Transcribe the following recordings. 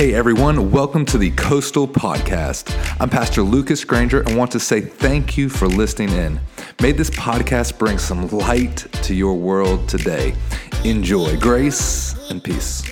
Hey everyone, welcome to the Coastal Podcast. I'm Pastor Lucas Granger and want to say thank you for listening in. May this podcast bring some light to your world today. Enjoy grace and peace.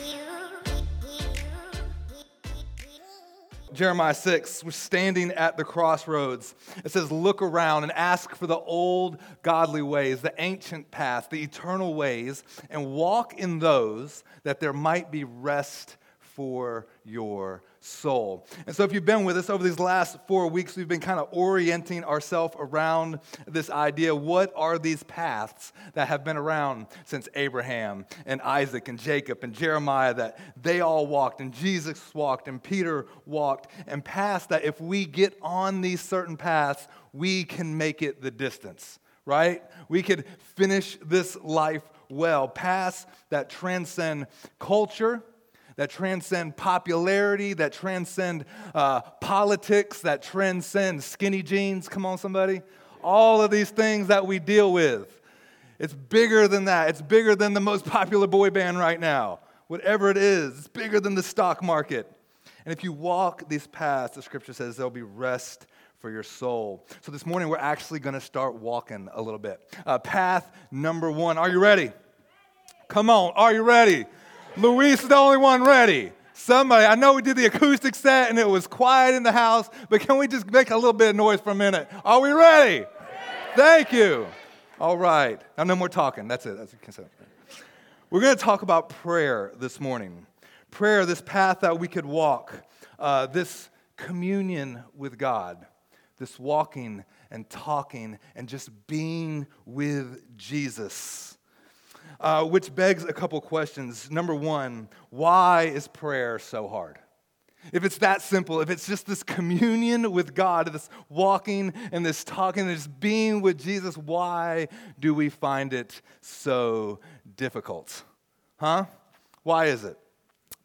Jeremiah 6, we're standing at the crossroads. It says, Look around and ask for the old godly ways, the ancient paths, the eternal ways, and walk in those that there might be rest for your soul. And so, if you've been with us over these last four weeks, we've been kind of orienting ourselves around this idea what are these paths that have been around since Abraham and Isaac and Jacob and Jeremiah that they all walked and Jesus walked and Peter walked and paths that if we get on these certain paths, we can make it the distance, right? We could finish this life well. Paths that transcend culture that transcend popularity, that transcend uh, politics, that transcend skinny jeans. Come on, somebody. All of these things that we deal with. It's bigger than that. It's bigger than the most popular boy band right now. Whatever it is, it's bigger than the stock market. And if you walk these paths, the scripture says there'll be rest for your soul. So this morning, we're actually going to start walking a little bit. Uh, path number one. Are you ready? Come on, are you ready? Luis is the only one ready. Somebody, I know we did the acoustic set and it was quiet in the house, but can we just make a little bit of noise for a minute? Are we ready? Thank you. All right. Now, no more talking. That's it. That's consent. We're going to talk about prayer this morning. Prayer, this path that we could walk, uh, this communion with God, this walking and talking and just being with Jesus uh, which begs a couple questions. Number one, why is prayer so hard? If it's that simple, if it's just this communion with God, this walking and this talking and this being with Jesus, why do we find it so difficult? Huh? Why is it?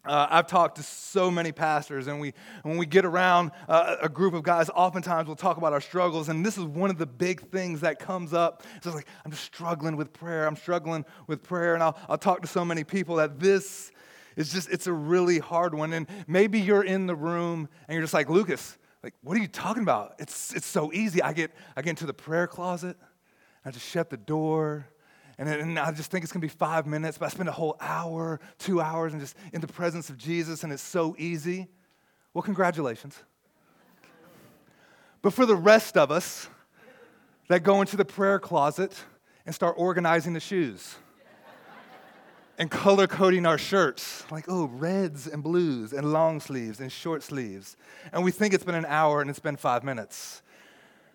Uh, I've talked to so many pastors, and we, when we get around uh, a group of guys, oftentimes we'll talk about our struggles. And this is one of the big things that comes up. It's just like, I'm just struggling with prayer. I'm struggling with prayer. And I'll, I'll talk to so many people that this is just, it's a really hard one. And maybe you're in the room and you're just like, Lucas, like, what are you talking about? It's, it's so easy. I get, I get into the prayer closet, I just shut the door, and, and I just think it's going to be five minutes, but I spend a whole hour, two hours, and just in the presence of Jesus, and it's so easy. Well, congratulations. But for the rest of us that go into the prayer closet and start organizing the shoes and color coding our shirts, like, oh, reds and blues and long sleeves and short sleeves, and we think it's been an hour and it's been five minutes.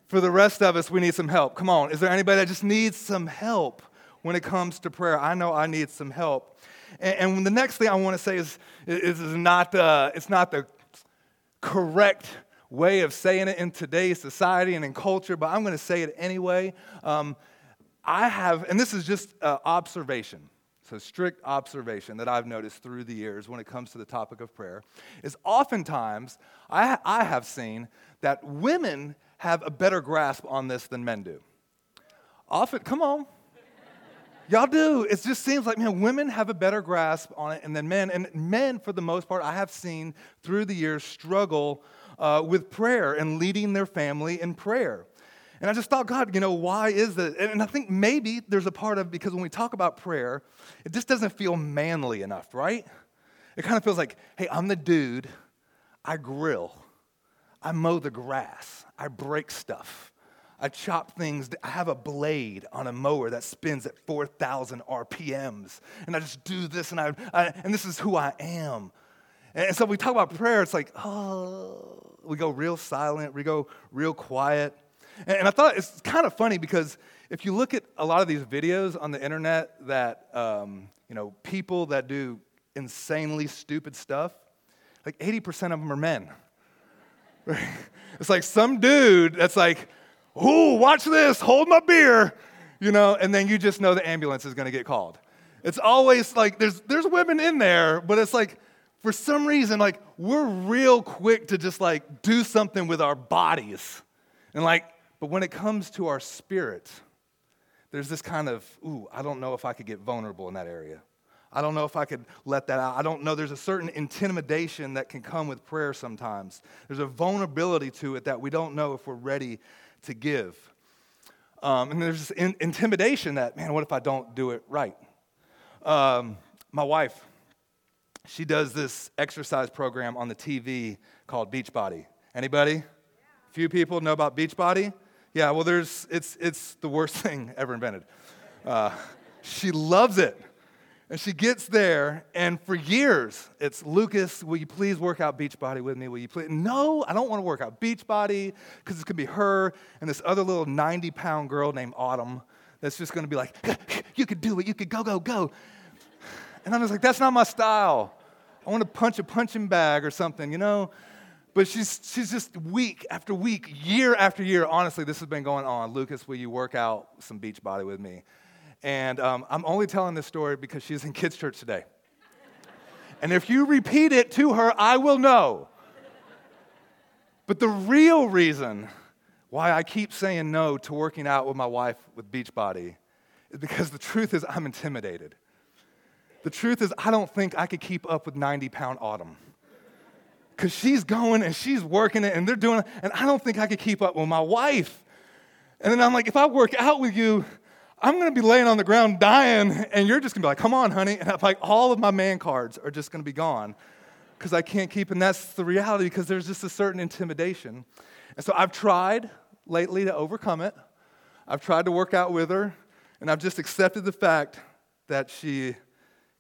For the rest of us, we need some help. Come on, is there anybody that just needs some help? When it comes to prayer. I know I need some help. And, and the next thing I want to say is, is, is not, the, it's not the correct way of saying it in today's society and in culture, but I'm going to say it anyway. Um, I have, and this is just uh, observation, so strict observation that I've noticed through the years when it comes to the topic of prayer, is oftentimes I, I have seen that women have a better grasp on this than men do. Often, come on, Y'all do. It just seems like, man, women have a better grasp on it than men. And men, for the most part, I have seen through the years struggle uh, with prayer and leading their family in prayer. And I just thought, God, you know, why is that? And I think maybe there's a part of because when we talk about prayer, it just doesn't feel manly enough, right? It kind of feels like, hey, I'm the dude, I grill, I mow the grass, I break stuff. I chop things. I have a blade on a mower that spins at 4,000 RPMs. And I just do this, and, I, I, and this is who I am. And so we talk about prayer, it's like, oh, we go real silent, we go real quiet. And, I thought it's kind of funny because if you look at a lot of these videos on the internet that, um, you know, people that do insanely stupid stuff, like 80% of them are men. it's like some dude that's like, ooh, watch this, hold my beer, you know, and then you just know the ambulance is going to get called. It's always like there's, there's women in there, but it's like for some reason, like we're real quick to just like do something with our bodies. And like, but when it comes to our spirit, there's this kind of, ooh, I don't know if I could get vulnerable in that area. I don't know if I could let that out. I don't know. There's a certain intimidation that can come with prayer sometimes. There's a vulnerability to it that we don't know if we're ready to give. Um, and there's this in- intimidation that, man, what if I don't do it right? Um, my wife, she does this exercise program on the TV called Beachbody. Anybody? Yeah. Few people know about Beachbody? Yeah, well, there's, it's, it's the worst thing ever invented. Uh, she loves it. And she gets there, and for years, it's Lucas, will you please work out Beachbody with me? Will you please? No, I don't want to work out Beachbody because it's going to be her and this other little 90 pound girl named Autumn that's just going to be like, you could do it, you could go, go, go. And I'm just like, that's not my style. I want to punch a punching bag or something, you know? But she's, she's just week after week, year after year. Honestly, this has been going on. Lucas, will you work out some Beachbody with me? And um, I'm only telling this story because she's in kids' church today. and if you repeat it to her, I will know. But the real reason why I keep saying no to working out with my wife with Beachbody is because the truth is I'm intimidated. The truth is I don't think I could keep up with 90 pound Autumn. Because she's going and she's working it and they're doing it, and I don't think I could keep up with my wife. And then I'm like, if I work out with you, I'm going to be laying on the ground dying, and you're just going to be like, come on, honey. And I'm like, all of my man cards are just going to be gone because I can't keep. And that's the reality because there's just a certain intimidation. And so I've tried lately to overcome it. I've tried to work out with her, and I've just accepted the fact that she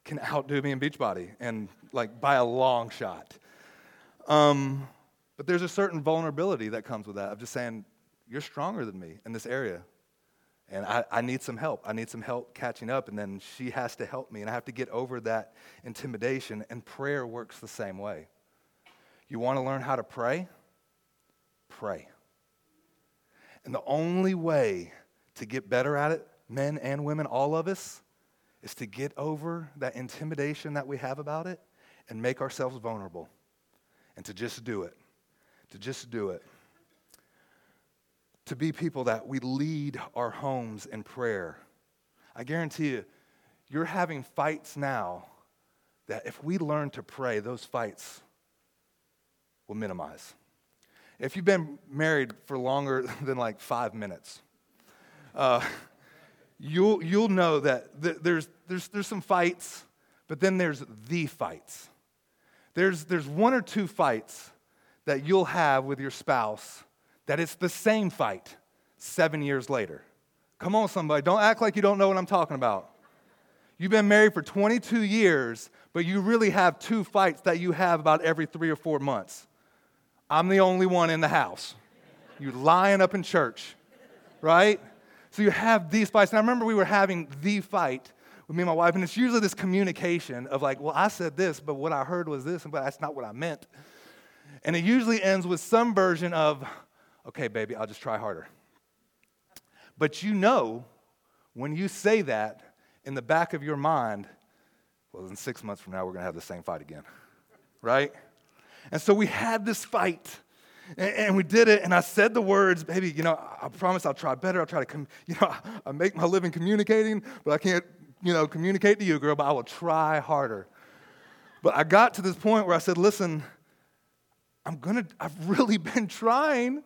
can outdo me in Beachbody, and like by a long shot. Um, but there's a certain vulnerability that comes with that of just saying, you're stronger than me in this area. And I, I, need some help. I need some help catching up. And then she has to help me. And I have to get over that intimidation. And prayer works the same way. You want to learn how to pray? Pray. And the only way to get better at it, men and women, all of us, is to get over that intimidation that we have about it and make ourselves vulnerable. And to just do it. To just do it to be people that we lead our homes in prayer. I guarantee you, you're having fights now that if we learn to pray, those fights will minimize. If you've been married for longer than like five minutes, uh, you'll, you'll know that th- there's, there's, there's some fights, but then there's the fights. There's, there's one or two fights that you'll have with your spouse that it's the same fight seven years later. Come on, somebody. Don't act like you don't know what I'm talking about. You've been married for 22 years, but you really have two fights that you have about every three or four months. I'm the only one in the house. You lying up in church, right? So you have these fights. And I remember we were having the fight with me and my wife, and it's usually this communication of like, well, I said this, but what I heard was this, but that's not what I meant. And it usually ends with some version of, okay, baby, I'll just try harder. But you know, when you say that in the back of your mind, well, in six months from now, we're going to have the same fight again, right? And so we had this fight. And, we did it, and I said the words, baby, you know, I promise I'll try better. I'll try to, com- you know, I make my living communicating, but I can't, you know, communicate to you, girl, but I will try harder. But I got to this point where I said, listen, I'm gonna, I've really been trying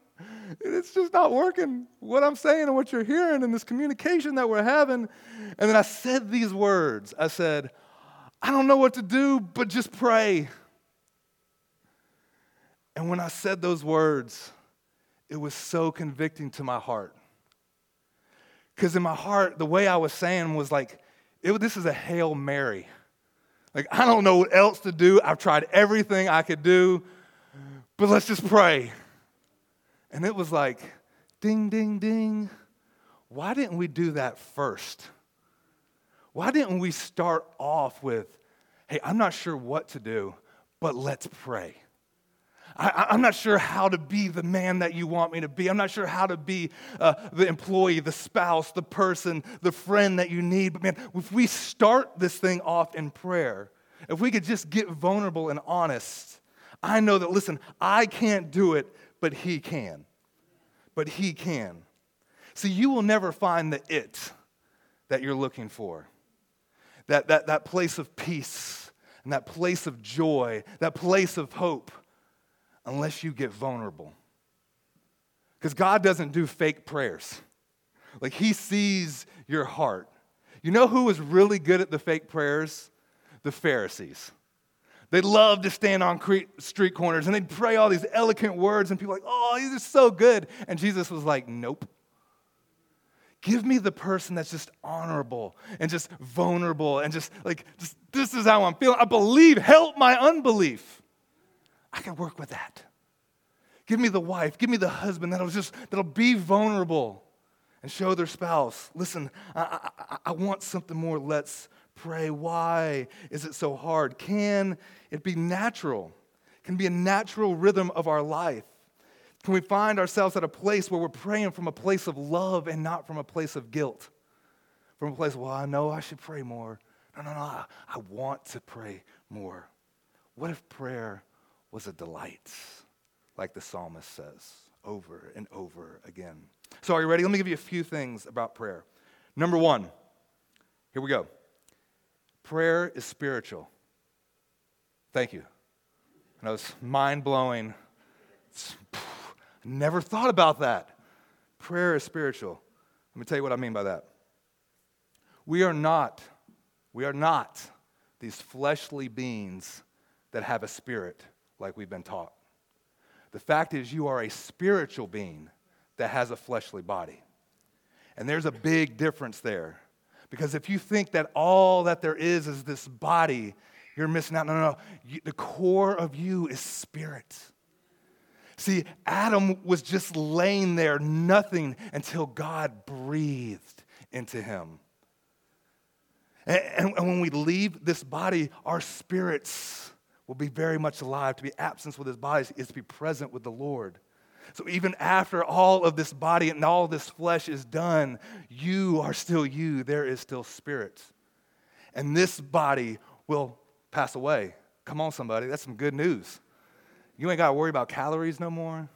it's just not working. What I'm saying and what you're hearing and this communication that we're having. And then I said these words I said, I don't know what to do, but just pray. And when I said those words, it was so convicting to my heart. Because in my heart, the way I was saying was like, it, this is a Hail Mary. Like, I don't know what else to do. I've tried everything I could do, but let's just pray. And it was like, ding, ding, ding. Why didn't we do that first? Why didn't we start off with, hey, I'm not sure what to do, but let's pray? I, am not sure how to be the man that you want me to be. I'm not sure how to be uh, the employee, the spouse, the person, the friend that you need. But man, if we start this thing off in prayer, if we could just get vulnerable and honest, I know that, listen, I can't do it, but He can. But He can. See, you will never find the it that you're looking for. that, that, that place of peace and that place of joy, that place of hope, unless you get vulnerable. Because God doesn't do fake prayers. Like, He sees your heart. You know who was really good at the fake prayers? The Pharisees. They loved to stand on street corners and they'd pray all these eloquent words, and people like, oh, these are so good. And Jesus was like, nope. Give me the person that's just honorable and just vulnerable and just like, just, this is how I'm feeling. I believe. Help my unbelief. I can work with that. Give me the wife. Give me the husband that'll just, that'll be vulnerable and show their spouse, listen, I, I, I want something more. Let's pray. Why is it so hard? Can it be natural? Can be a natural rhythm of our life? Can we find ourselves at a place where we're praying from a place of love and not from a place of guilt? From a place, well, I know I should pray more. No, no, no, I, I want to pray more. What if prayer was a delight, like the psalmist says, over and over again? So, are you ready? Let me give you a few things about prayer. Number one, here we go prayer is spiritual. Thank you. And that was mind blowing. Never thought about that. Prayer is spiritual. Let me tell you what I mean by that. We are not, we are not these fleshly beings that have a spirit like we've been taught. The fact is, you are a spiritual being that has a fleshly body. And there's a big difference there. Because if you think that all that there is is this body, you're missing out. No, no, no. You, the core of you is spirit. See, Adam was just laying there, nothing, until God breathed into him. And, and, and when we leave this body, our spirits will be very much alive. To be absent with his body is to be present with the Lord. So even after all of this body and all this flesh is done, you are still you. There is still spirit. And this body will pass away. Come on, somebody. That's some good news. You ain't got to worry about calories no more.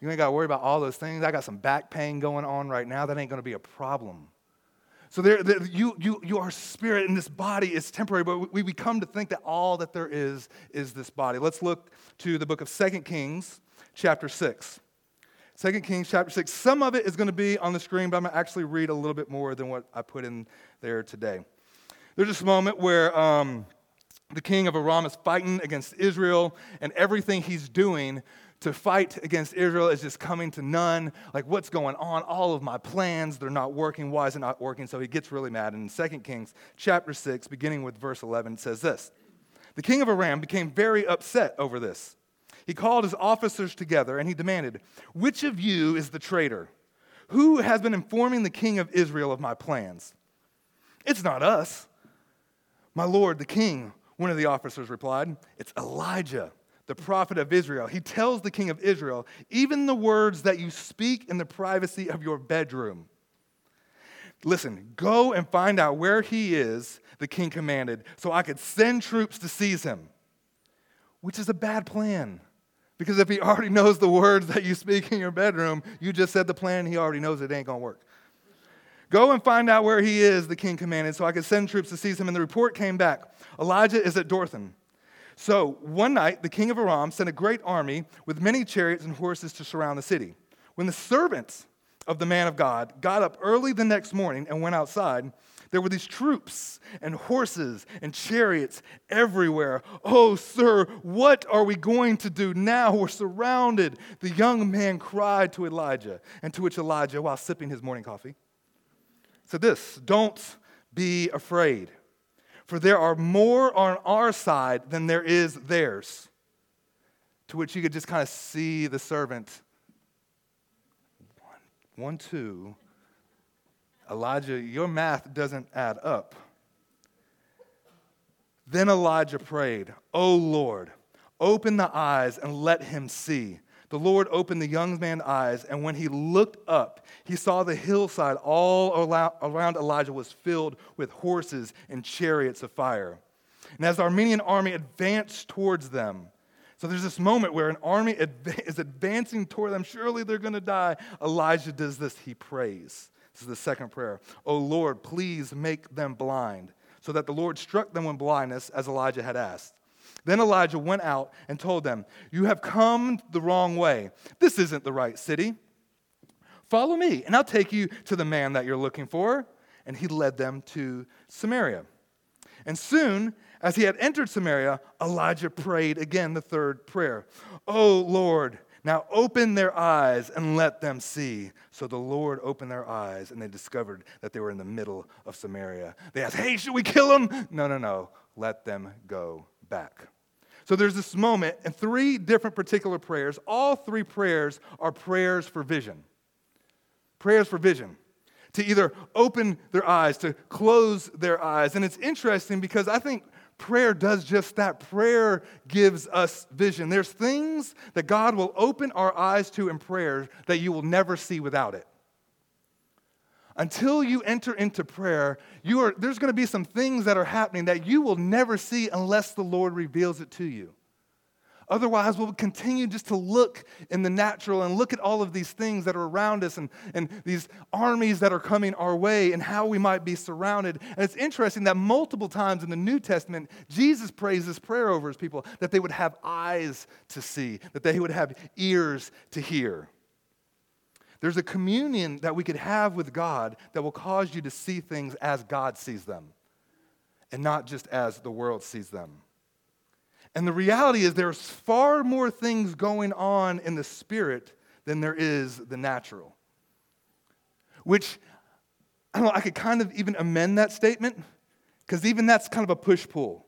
You ain't got to worry about all those things. I got some back pain going on right now. That ain't going to be a problem. So there, there, you, you, you are spirit, and this body is temporary, but we, we come to think that all that there is is this body. Let's look to the book of Second Kings, chapter 6. 2 Kings chapter 6. Some of it is going to be on the screen, but I'm going to actually read a little bit more than what I put in there today. There's this moment where um, the king of Aram is fighting against Israel, and everything he's doing to fight against Israel is just coming to none. Like, what's going on? All of my plans, they're not working. Why is it not working? So he gets really mad. And in 2 Kings chapter 6, beginning with verse 11, it says this The king of Aram became very upset over this. He called his officers together and he demanded, Which of you is the traitor? Who has been informing the king of Israel of my plans? It's not us. My lord, the king, one of the officers replied. It's Elisha, the prophet of Israel. He tells the king of Israel, Even the words that you speak in the privacy of your bedroom. Listen, go and find out where he is, the king commanded, so I could send troops to seize him, which is a bad plan. Because if he already knows the words that you speak in your bedroom, you just said the plan, he already knows it ain't gonna work. Go and find out where he is, the king commanded, so I could send troops to seize him. And the report came back Elisha is at Dothan. So one night, the king of Aram sent a great army with many chariots and horses to surround the city. When the servants of the man of God got up early the next morning and went outside, there were these troops and horses and chariots everywhere. Oh, sir, what are we going to do now? We're surrounded. The young man cried to Elisha, and to which Elisha, while sipping his morning coffee, said this Don't be afraid, for there are more on our side than there is theirs. To which you could just kind of see the servant. One, one two Elisha, your math doesn't add up. Then Elisha prayed, O Lord, open the eyes and let him see. The Lord opened the young man's eyes, and when he looked up, he saw the hillside all around Elisha was filled with horses and chariots of fire. And as the Aramean army advanced towards them, so there's this moment where an army is advancing toward them. Surely they're going to die. Elijah does this. He prays. This is the second prayer. Oh Lord, please make them blind. So that the Lord struck them with blindness as Elisha had asked. Then Elisha went out and told them, You have come the wrong way. This isn't the right city. Follow me, and I'll take you to the man that you're looking for. And he led them to Samaria. And soon, as he had entered Samaria, Elisha prayed again the third prayer Oh Lord, now open their eyes and let them see. So the Lord opened their eyes, and they discovered that they were in the middle of Samaria. They asked, Hey, should we kill them? No, no, no. Let them go back. So there's this moment and three different particular prayers. All three prayers are prayers for vision. Prayers for vision. To either open their eyes, to close their eyes. And it's interesting because I think prayer does just that. Prayer gives us vision. There's things that God will open our eyes to in prayer that you will never see without it. Until you enter into prayer, you are, there's going to be some things that are happening that you will never see unless the Lord reveals it to you. Otherwise, we'll continue just to look in the natural and look at all of these things that are around us and, and these armies that are coming our way and how we might be surrounded. And it's interesting that multiple times in the New Testament, Jesus prays this prayer over his people that they would have eyes to see, that they would have ears to hear. There's a communion that we could have with God that will cause you to see things as God sees them and not just as the world sees them. And the reality is, there's far more things going on in the spirit than there is the natural. Which, I don't know, I could kind of even amend that statement, because even that's kind of a push pull.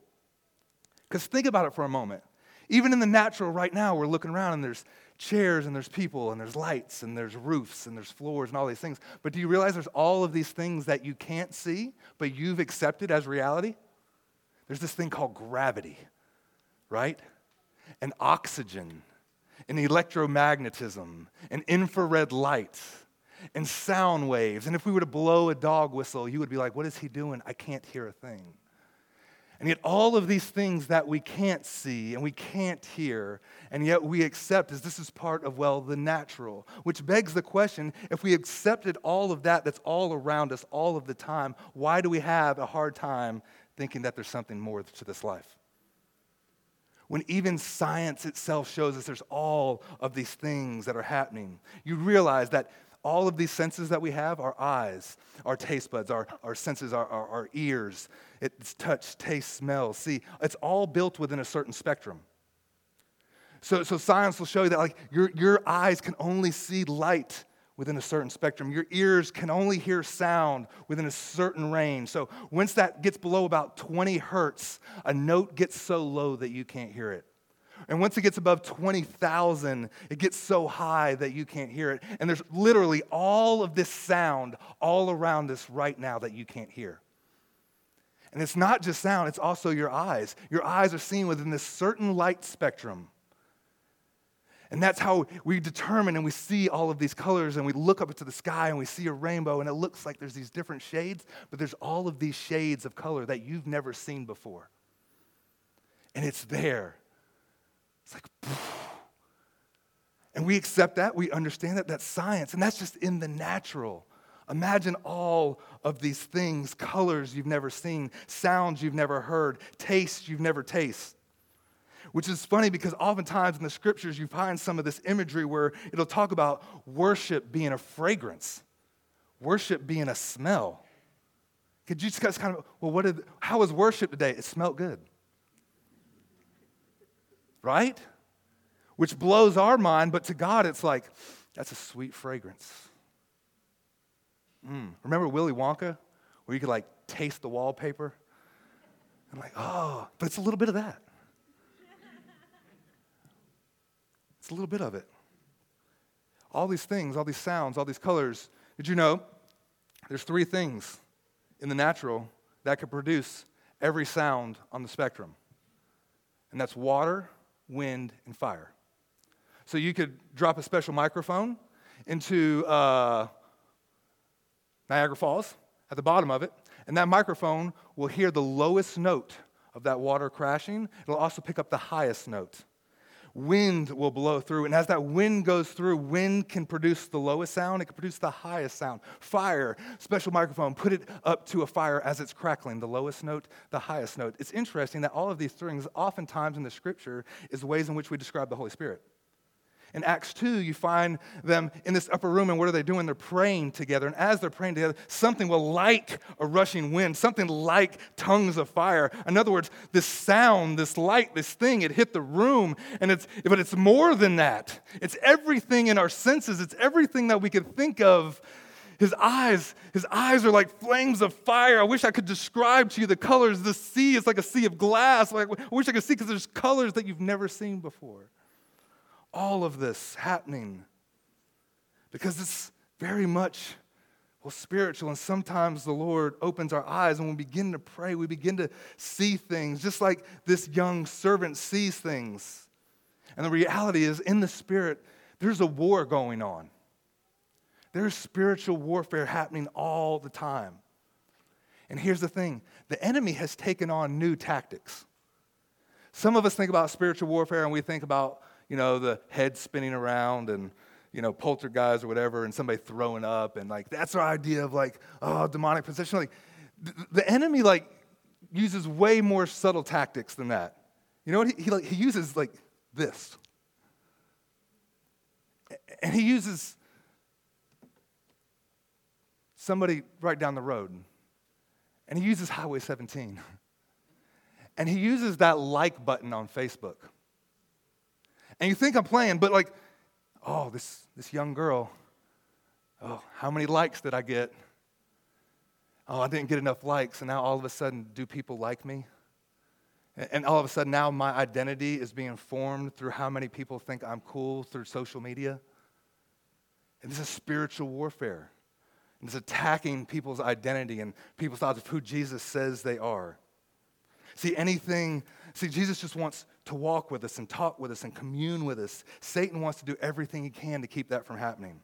Because think about it for a moment. Even in the natural right now, we're looking around and there's chairs and there's people and there's lights and there's roofs and there's floors and all these things. But do you realize there's all of these things that you can't see, but you've accepted as reality? There's this thing called gravity, right? And oxygen, and electromagnetism, and infrared light, and sound waves. And if we were to blow a dog whistle, you would be like, What is he doing? I can't hear a thing. And yet, all of these things that we can't see and we can't hear, and yet we accept as this is part of, well, the natural. Which begs the question if we accepted all of that that's all around us all of the time, why do we have a hard time thinking that there's something more to this life? When even science itself shows us there's all of these things that are happening, you realize that all of these senses that we have our eyes, our taste buds, our, our senses, our, our, our ears, it's touch, taste, smell, see, it's all built within a certain spectrum. So, so science will show you that like your, your eyes can only see light within a certain spectrum. Your ears can only hear sound within a certain range. So once that gets below about 20 hertz, a note gets so low that you can't hear it. And once it gets above 20,000, it gets so high that you can't hear it. And there's literally all of this sound all around us right now that you can't hear. And it's not just sound, it's also your eyes. Your eyes are seen within this certain light spectrum. And that's how we determine and we see all of these colors and we look up into the sky and we see a rainbow and it looks like there's these different shades, but there's all of these shades of color that you've never seen before. And it's there. It's like, and we accept that, we understand that, that's science, and that's just in the natural. Imagine all of these things colors you've never seen, sounds you've never heard, tastes you've never tasted. Which is funny because oftentimes in the scriptures you find some of this imagery where it'll talk about worship being a fragrance, worship being a smell. Could you just kind of, well, what did, how was worship today? It smelled good right? Which blows our mind, but to God, it's like, that's a sweet fragrance. Mm. Remember Willy Wonka, where you could like taste the wallpaper? I'm like, oh, but it's a little bit of that. It's a little bit of it. All these things, all these sounds, all these colors. Did you know there's three things in the natural that could produce every sound on the spectrum? And that's water, wind, and fire. So you could drop a special microphone into uh, Niagara Falls at the bottom of it, and that microphone will hear the lowest note of that water crashing. It'll also pick up the highest note. Wind will blow through. And as that wind goes through, wind can produce the lowest sound, it can produce the highest sound. Fire, special microphone, put it up to a fire as it's crackling, the lowest note, the highest note. It's interesting that all of these things, oftentimes in the scripture, is ways in which we describe the Holy Spirit. In Acts 2, you find them in this upper room, and what are they doing? They're praying together. And as they're praying together, something will like a rushing wind, something like tongues of fire. In other words, this sound, this light, this thing, it hit the room. And it's, but it's more than that. It's everything in our senses, it's everything that we could think of. His eyes, his eyes are like flames of fire. I wish I could describe to you the colors. The sea is like a sea of glass. Like, I wish I could see because there's colors that you've never seen before all of this happening. Because it's very much well spiritual and sometimes the lord opens our eyes and we begin to pray. We begin to see things just like this young servant sees things. And the reality is in the spirit there's a war going on. There's spiritual warfare happening all the time. And here's the thing the enemy has taken on new tactics. Some of us think about spiritual warfare and we think about you know, the head spinning around and, you know, poltergeist or whatever, and somebody throwing up, and like that's our idea of like, oh, demonic possession. Like, the enemy like uses way more subtle tactics than that. You know what? He, he, like, he uses like this. And he uses somebody right down the road. And he uses Highway 17. And he uses that like button on Facebook. And you think I'm playing, but like, oh, this, this young girl, oh, how many likes did I get? Oh, I didn't get enough likes, and now all of a sudden, do people like me? And all of a sudden, now my identity is being formed through how many people think I'm cool through social media. And this is spiritual warfare. And it's attacking people's identity and people's thoughts of who Jesus says they are. See, anything, see, Jesus just wants to walk with us and talk with us and commune with us. Satan wants to do everything he can to keep that from happening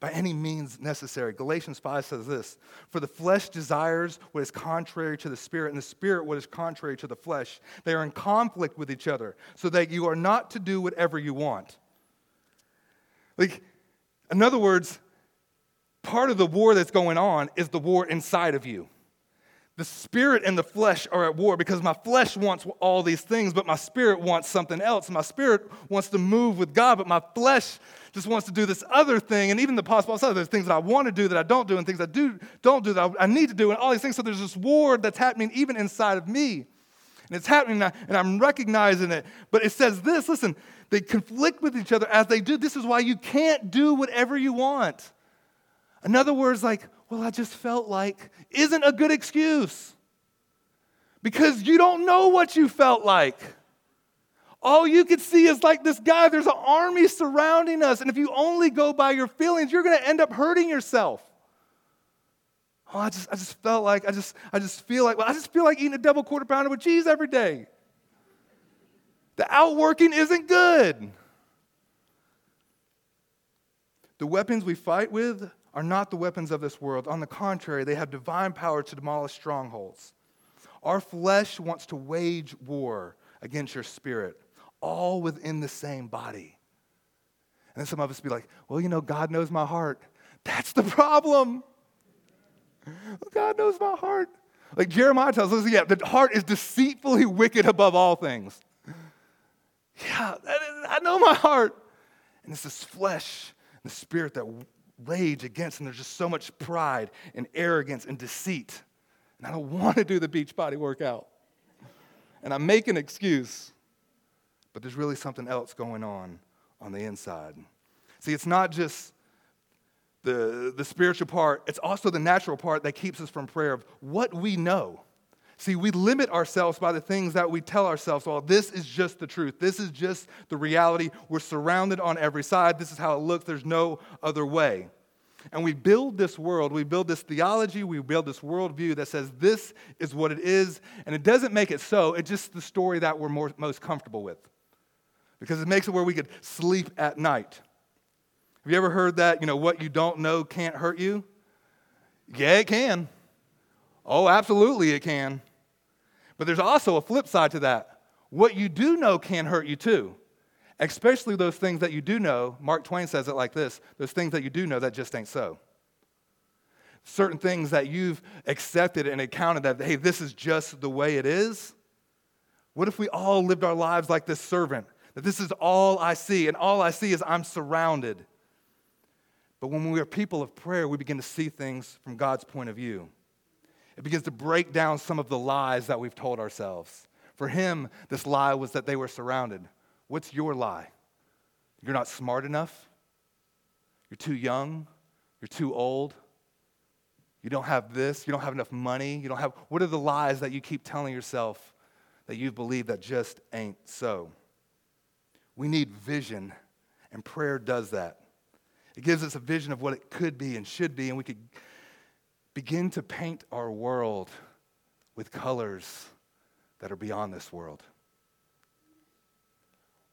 by any means necessary. Galatians 5 says this For the flesh desires what is contrary to the spirit, and the spirit what is contrary to the flesh. They are in conflict with each other, so that you are not to do whatever you want. Like, in other words, part of the war that's going on is the war inside of you the spirit and the flesh are at war because my flesh wants all these things, but my spirit wants something else. My spirit wants to move with God, but my flesh just wants to do this other thing. And even the possible outside, there's things that I want to do that I don't do, and things I do don't do that I need to do, and all these things. So there's this war that's happening even inside of me. And it's happening, and I'm recognizing it. But it says this listen, they conflict with each other as they do. This is why you can't do whatever you want. In other words, like, well, I just felt like, isn't a good excuse. Because you don't know what you felt like. All you could see is like this guy, there's an army surrounding us. And if you only go by your feelings, you're going to end up hurting yourself. Oh, I just, I just felt like, I just, I just feel like, well, I just feel like eating a double quarter pounder with cheese every day. The outworking isn't good. The weapons we fight with are not the weapons of this world. On the contrary, they have divine power to demolish strongholds. Our flesh wants to wage war against your spirit, all within the same body. And then some of us be like, well, you know, God knows my heart. That's the problem. God knows my heart. Like Jeremiah tells us, yeah, the heart is deceitfully wicked above all things. Yeah, I know my heart. And it's this flesh, and the spirit that rage against, and there's just so much pride and arrogance and deceit. And I don't want to do the beach body workout. And I make an excuse, but there's really something else going on on the inside. See, it's not just the, the spiritual part, it's also the natural part that keeps us from prayer of what we know. See, we limit ourselves by the things that we tell ourselves. Well, this is just the truth. This is just the reality. We're surrounded on every side. This is how it looks. There's no other way. And we build this world, we build this theology, we build this worldview that says this is what it is. And it doesn't make it so, it's just the story that we're more, most comfortable with. Because it makes it where we could sleep at night. Have you ever heard that, you know, what you don't know can't hurt you? Yeah, it can. Oh, absolutely, it can. But there's also a flip side to that. What you do know can hurt you too. Especially those things that you do know. Mark Twain says it like this those things that you do know that just ain't so. Certain things that you've accepted and accounted that, hey, this is just the way it is. What if we all lived our lives like this servant? That this is all I see, and all I see is I'm surrounded. But when we are people of prayer, we begin to see things from God's point of view. It begins to break down some of the lies that we've told ourselves. For him, this lie was that they were surrounded. What's your lie? You're not smart enough. You're too young. You're too old. You don't have this. You don't have enough money. You don't have. What are the lies that you keep telling yourself that you believe that just ain't so? We need vision, and prayer does that. It gives us a vision of what it could be and should be, and we could begin to paint our world with colors that are beyond this world.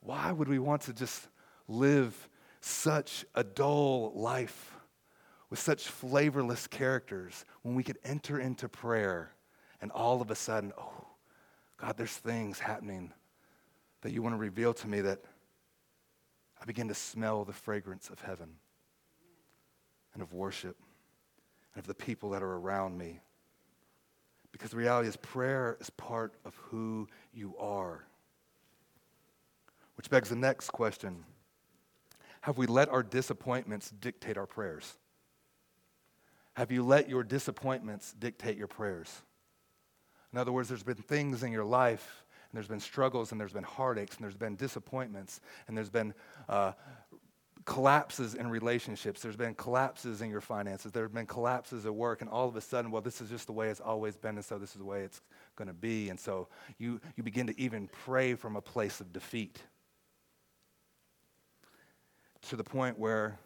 Why would we want to just live such a dull life with such flavorless characters when we could enter into prayer and all of a sudden, oh, God, there's things happening that you want to reveal to me that I begin to smell the fragrance of heaven and of worship and of the people that are around me. Because the reality is, prayer is part of who you are. Which begs the next question Have we let our disappointments dictate our prayers? Have you let your disappointments dictate your prayers? In other words, there's been things in your life, and there's been struggles, and there's been heartaches, and there's been disappointments, and there's been uh, collapses in relationships. There's been collapses in your finances. There have been collapses at work, and all of a sudden, well, this is just the way it's always been, and so this is the way it's going to be. And so you, you begin to even pray from a place of defeat to the point where,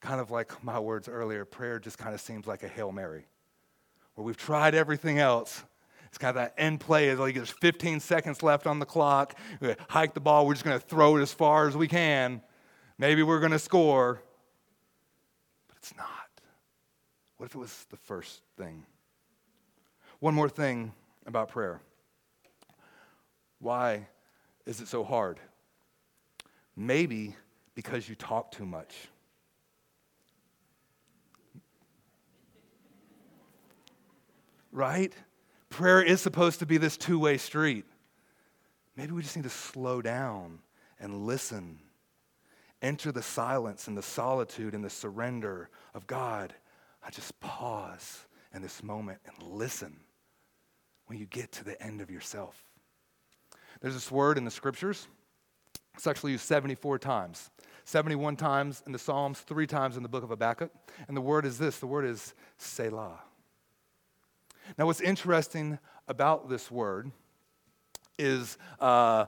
kind of like my words earlier, prayer just kind of seems like a Hail Mary, where we've tried everything else. It's kind of that end play. It's like there's 15 seconds left on the clock. We hike the ball. We're just going to throw it as far as we can. Maybe we're going to score, but it's not. What if it was the first thing? One more thing about prayer. Why is it so hard? Maybe because you talk too much. Right? Prayer is supposed to be this two way street. Maybe we just need to slow down and listen enter the silence and the solitude and the surrender of God, I just pause in this moment and listen when you get to the end of yourself. There's this word in the scriptures. It's actually used 74 times. 71 times in the Psalms, three times in the book of Habakkuk. And the word is this the word is Selah. Now, what's interesting about this word is uh,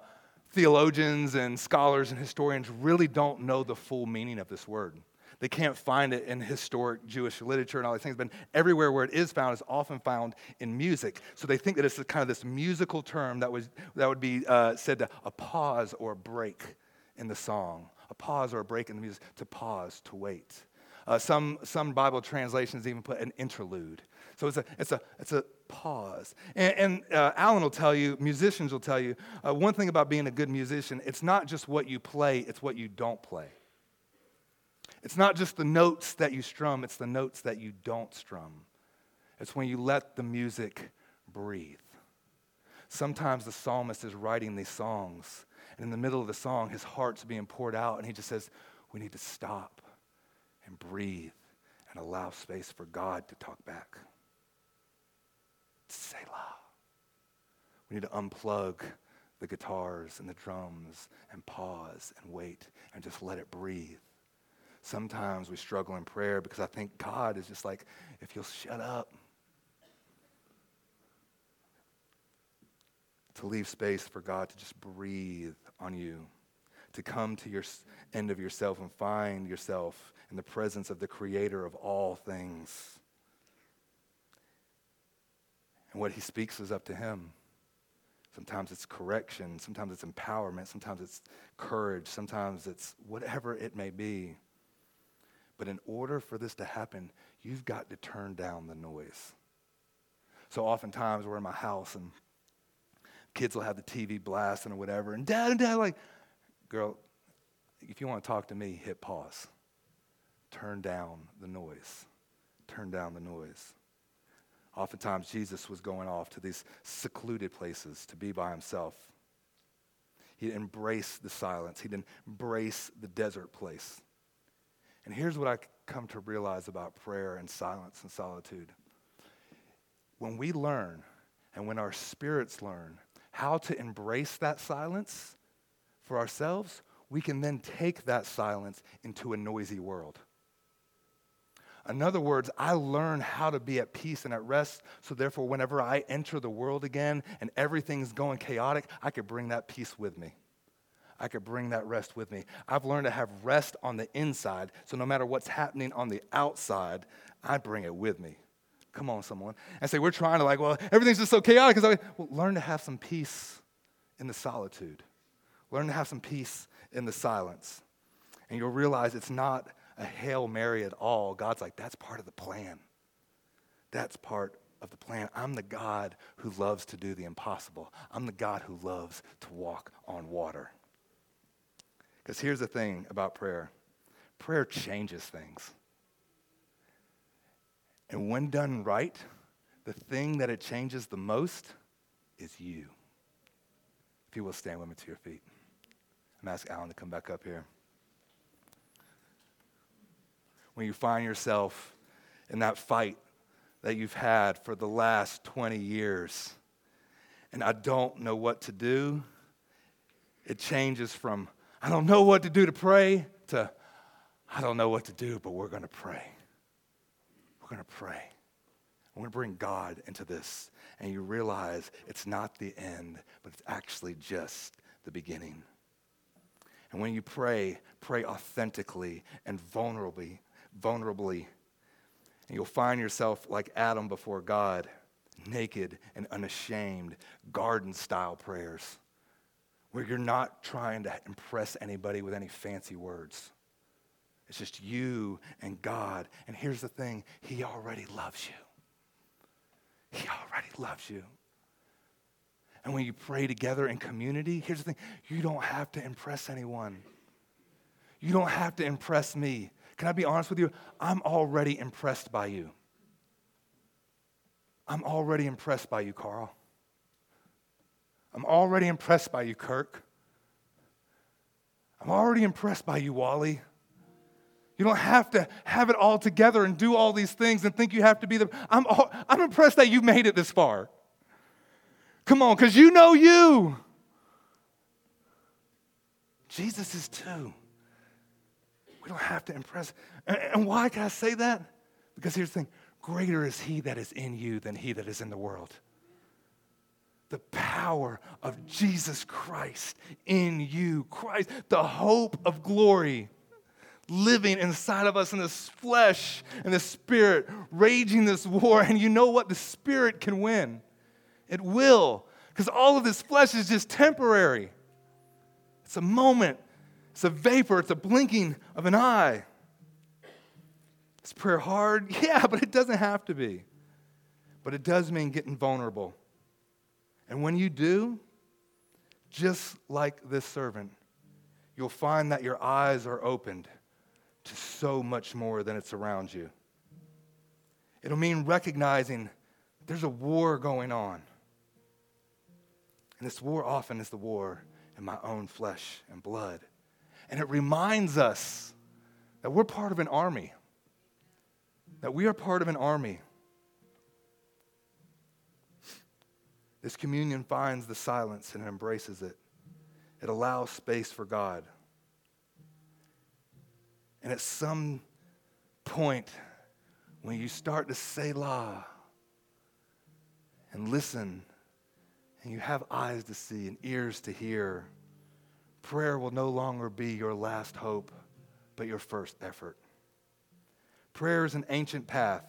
theologians and scholars and historians really don't know the full meaning of this word. They can't find it in historic Jewish literature and all these things, but everywhere where it is found is often found in music. So they think that it's kind of this musical term that, was, that would be uh, said to a pause or a break in the song, a pause or a break in the music, to pause, to wait. Uh, some, some Bible translations even put an interlude. So it's a, it's a, it's a pause. And, and uh, Alan will tell you, musicians will tell you, uh, one thing about being a good musician, it's not just what you play, it's what you don't play. It's not just the notes that you strum, it's the notes that you don't strum. It's when you let the music breathe. Sometimes the psalmist is writing these songs, and in the middle of the song, his heart's being poured out, and he just says, We need to stop and breathe and allow space for God to talk back. Selah. We need to unplug the guitars and the drums and pause and wait and just let it breathe. Sometimes we struggle in prayer because I think God is just like, if you'll shut up, to leave space for God to just breathe on you, to come to your end of yourself and find yourself in the presence of the creator of all things. And what he speaks is up to him. Sometimes it's correction, sometimes it's empowerment, sometimes it's courage, sometimes it's whatever it may be. But in order for this to happen, you've got to turn down the noise. So oftentimes we're in my house and kids will have the TV blasting or whatever, and dad and dad like, girl, if you want to talk to me, hit pause. Turn down the noise. Turn down the noise. Oftentimes, Jesus was going off to these secluded places to be by himself. He'd embrace the silence, he'd embrace the desert place. And here's what I come to realize about prayer and silence and solitude. When we learn, and when our spirits learn how to embrace that silence for ourselves, we can then take that silence into a noisy world. In other words, I learn how to be at peace and at rest, so therefore, whenever I enter the world again and everything's going chaotic, I could bring that peace with me. I could bring that rest with me. I've learned to have rest on the inside, so no matter what's happening on the outside, I bring it with me. Come on, someone. And say, we're trying to, like, well, everything's just so chaotic. Because well, learn to have some peace in the solitude, learn to have some peace in the silence. And you'll realize it's not a Hail Mary at all. God's like, that's part of the plan. That's part of the plan. I'm the God who loves to do the impossible. I'm the God who loves to walk on water. Because here's the thing about prayer prayer changes things. And when done right, the thing that it changes the most is you. If you will stand with me to your feet. I'm asking Alan to come back up here. When you find yourself in that fight that you've had for the last 20 years, and I don't know what to do, it changes from, I don't know what to do to pray, to, I don't know what to do, but we're going to pray. We're going to pray. We're going to bring God into this. And you realize it's not the end, but it's actually just the beginning. And when you pray, pray authentically and vulnerably, vulnerably. And you'll find yourself like Adam before God, naked and unashamed, garden style prayers, where you're not trying to impress anybody with any fancy words. It's just you and God. And here's the thing He already loves you. He already loves you. And when you pray together in community, here's the thing you don't have to impress anyone. You don't have to impress me. Can I be honest with you? I'm already impressed by you. I'm already impressed by you, Carl. I'm already impressed by you, Kirk. I'm already impressed by you, Wally. You don't have to have it all together and do all these things and think you have to be the. I'm, all, I'm impressed that you made it this far. Come on, because you know you. Jesus is too. We don't have to impress. And why can I say that? Because here's the thing greater is he that is in you than he that is in the world. The power of Jesus Christ in you, Christ, the hope of glory living inside of us in this flesh and the spirit, raging this war. And you know what? The spirit can win. It will, because all of this flesh is just temporary. It's a moment, it's a vapor, it's a blinking of an eye. Is prayer hard? Yeah, but it doesn't have to be. But it does mean getting vulnerable. And when you do, just like this servant, you'll find that your eyes are opened to so much more than it's around you. It'll mean recognizing there's a war going on. And this war often is the war in my own flesh and blood. And it reminds us that we're part of an army, that we are part of an army. This communion finds the silence and embraces it. It allows space for God. And at some point, when you start to selah and listen, and you have eyes to see and ears to hear, prayer will no longer be your last hope, but your first effort. Prayer is an ancient path.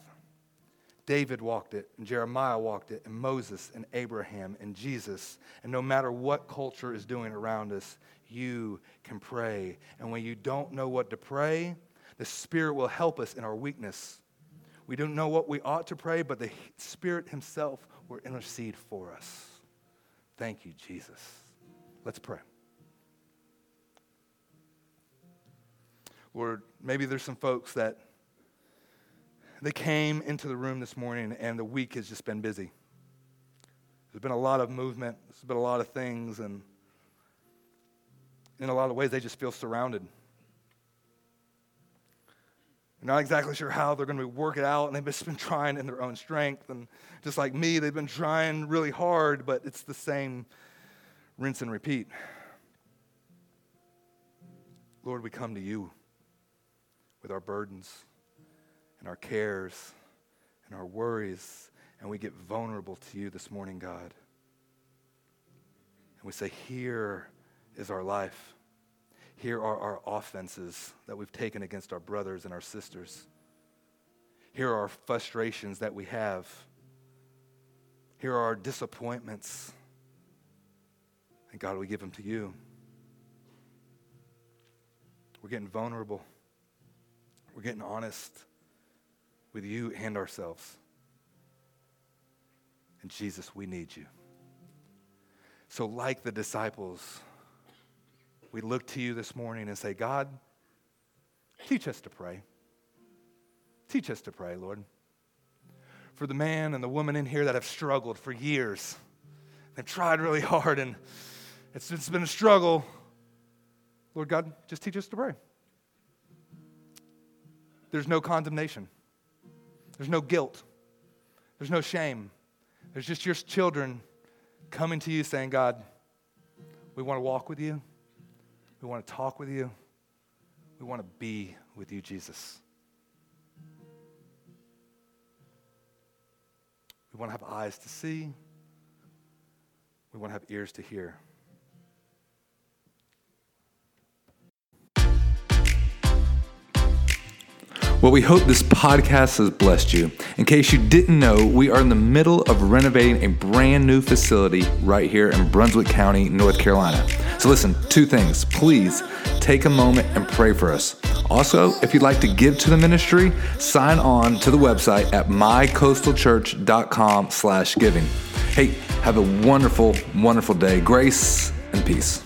David walked it, and Jeremiah walked it, and Moses, and Abraham, and Jesus. And no matter what culture is doing around us, you can pray. And when you don't know what to pray, the Spirit will help us in our weakness. We don't know what we ought to pray, but the Spirit Himself will intercede for us. Thank you, Jesus. Let's pray. Lord, maybe there's some folks that they came into the room this morning and the week has just been busy. There's been a lot of movement, there's been a lot of things, and in a lot of ways, they just feel surrounded. They're not exactly sure how they're going to work it out, and they've just been trying in their own strength. And just like me, they've been trying really hard, but it's the same rinse and repeat. Lord, we come to you with our burdens and our cares and our worries, and we get vulnerable to you this morning, God. And we say, Here is our life. Here are our offenses that we've taken against our brothers and our sisters. Here are our frustrations that we have. Here are our disappointments. And God, we give them to you. We're getting vulnerable. We're getting honest with you and ourselves. And Jesus, we need you. So, like the disciples, we look to you this morning and say, God, teach us to pray. Teach us to pray, Lord. For the man and the woman in here that have struggled for years, they've tried really hard and it's, it's been a struggle. Lord God, just teach us to pray. There's no condemnation, there's no guilt, there's no shame. There's just your children coming to you saying, God, we want to walk with you. We want to talk with you. We want to be with you, Jesus. We want to have eyes to see. We want to have ears to hear. Well, we hope this podcast has blessed you. In case you didn't know, we are in the middle of renovating a brand new facility right here in Brunswick County, North Carolina. So, listen, two things. Please take a moment and pray for us. Also, if you'd like to give to the ministry, sign on to the website at mycoastalchurch.com slash giving. Hey, have a wonderful, wonderful day. Grace and peace.